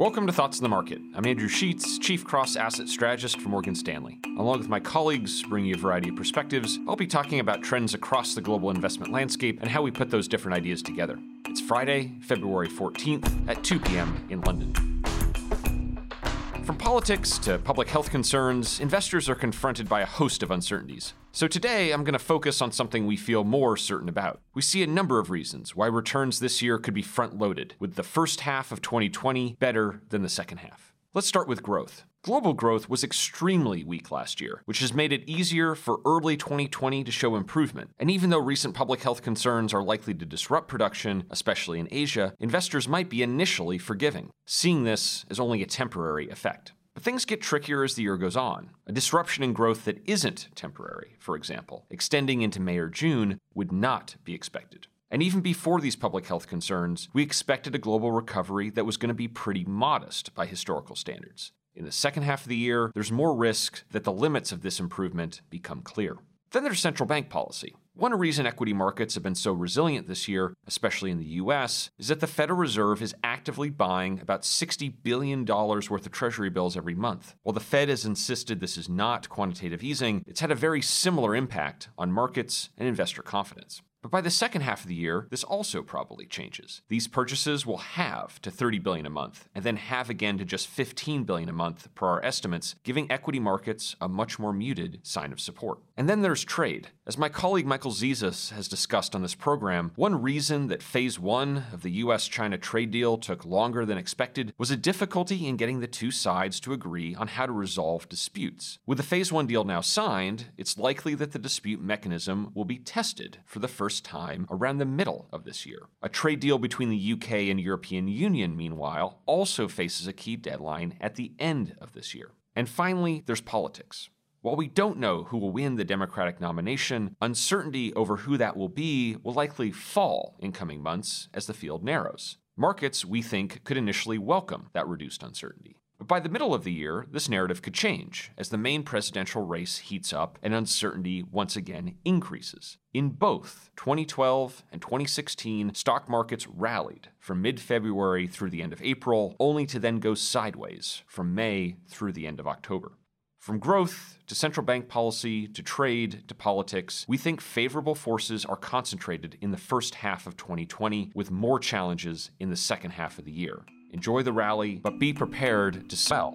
Welcome to Thoughts on the Market. I'm Andrew Sheets, Chief Cross Asset Strategist for Morgan Stanley. Along with my colleagues, bringing you a variety of perspectives, I'll be talking about trends across the global investment landscape and how we put those different ideas together. It's Friday, February 14th at 2 p.m. in London. Politics to public health concerns, investors are confronted by a host of uncertainties. So today, I'm going to focus on something we feel more certain about. We see a number of reasons why returns this year could be front loaded, with the first half of 2020 better than the second half. Let's start with growth. Global growth was extremely weak last year, which has made it easier for early 2020 to show improvement. And even though recent public health concerns are likely to disrupt production, especially in Asia, investors might be initially forgiving, seeing this as only a temporary effect. But things get trickier as the year goes on. A disruption in growth that isn't temporary, for example, extending into May or June, would not be expected. And even before these public health concerns, we expected a global recovery that was going to be pretty modest by historical standards. In the second half of the year, there's more risk that the limits of this improvement become clear. Then there's central bank policy. One reason equity markets have been so resilient this year, especially in the US, is that the Federal Reserve is actively buying about $60 billion worth of Treasury bills every month. While the Fed has insisted this is not quantitative easing, it's had a very similar impact on markets and investor confidence. But by the second half of the year, this also probably changes. These purchases will halve to 30 billion a month and then halve again to just 15 billion a month per our estimates, giving equity markets a much more muted sign of support. And then there's trade. As my colleague Michael Zezas has discussed on this program, one reason that phase 1 of the US-China trade deal took longer than expected was a difficulty in getting the two sides to agree on how to resolve disputes. With the phase 1 deal now signed, it's likely that the dispute mechanism will be tested for the first time around the middle of this year. A trade deal between the UK and European Union, meanwhile, also faces a key deadline at the end of this year. And finally, there's politics. While we don't know who will win the Democratic nomination, uncertainty over who that will be will likely fall in coming months as the field narrows. Markets, we think, could initially welcome that reduced uncertainty. But by the middle of the year, this narrative could change as the main presidential race heats up and uncertainty once again increases. In both 2012 and 2016, stock markets rallied from mid February through the end of April, only to then go sideways from May through the end of October. From growth to central bank policy to trade to politics, we think favorable forces are concentrated in the first half of 2020, with more challenges in the second half of the year. Enjoy the rally, but be prepared to sell.